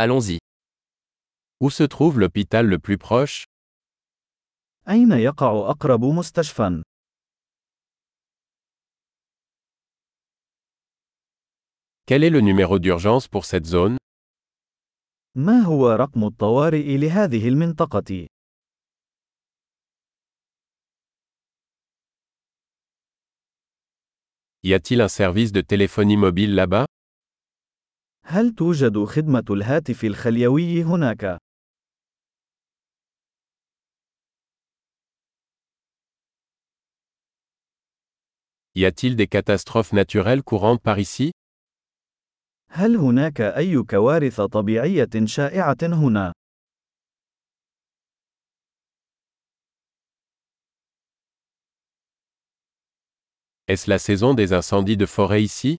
Allons-y. Où se trouve l'hôpital le plus proche أين يقع أقرب مستشفى؟ Quel est le numéro d'urgence pour cette zone ما هو رقم الطوارئ لهذه المنطقة؟ Y a-t-il un service de téléphonie mobile là-bas هل توجد خدمة الهاتف الخليوي هناك؟ Y a-t-il des catastrophes naturelles courantes par ici هل هناك أي كوارث طبيعية شائعة هنا؟ Est-ce la saison des incendies de forêt ici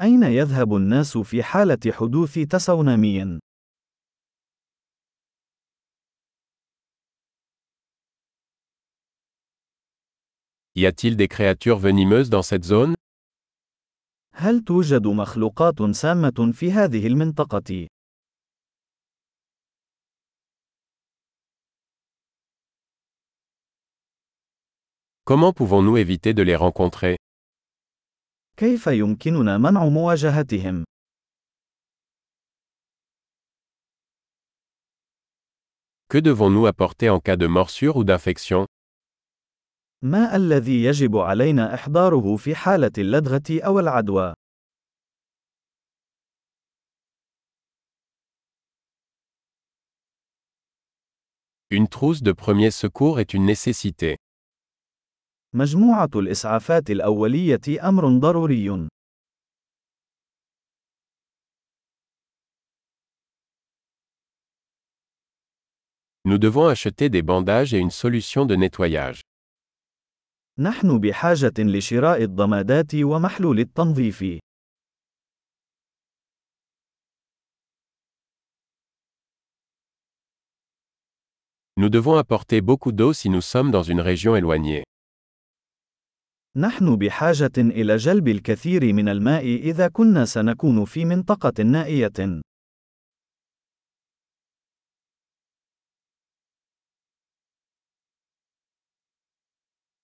أين يذهب الناس في حالة حدوث تسونامي؟ Y a-t-il des créatures venimeuses dans cette zone هل توجد مخلوقات سامة في هذه المنطقة؟ Comment pouvons-nous éviter de les rencontrer كيف يمكننا منع مواجهتهم؟ Que devons-nous apporter en cas de morsure ou d'infection ما الذي يجب علينا إحضاره في حالة اللدغة أو العدوى؟ Une trousse de premier secours est une nécessité. مجموعة الإسعافات الأولية أمر ضروري. Nous devons acheter des bandages et une solution de nettoyage. نحن بحاجة لشراء الضمادات ومحلول التنظيف. Nous devons apporter beaucoup d'eau si nous sommes dans une région éloignée. نحن بحاجة إلى جلب الكثير من الماء إذا كنا سنكون في منطقة نائية.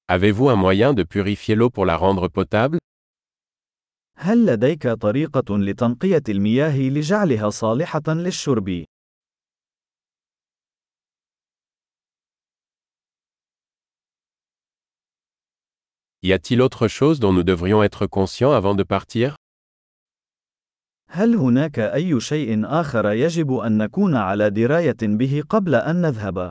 Avez-vous un moyen de purifier l'eau pour la rendre potable هل لديك طريقة لتنقية المياه لجعلها صالحة للشرب؟ Y a-t-il autre chose dont nous devrions être conscients avant de partir هل هناك أي شيء آخر يجب أن نكون على دراية به قبل أن نذهب؟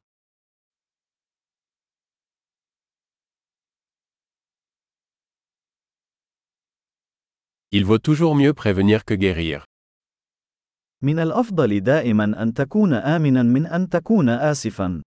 Il vaut toujours mieux prévenir que guérir. من الأفضل دائما أن تكون آمنا من أن تكون آسفا.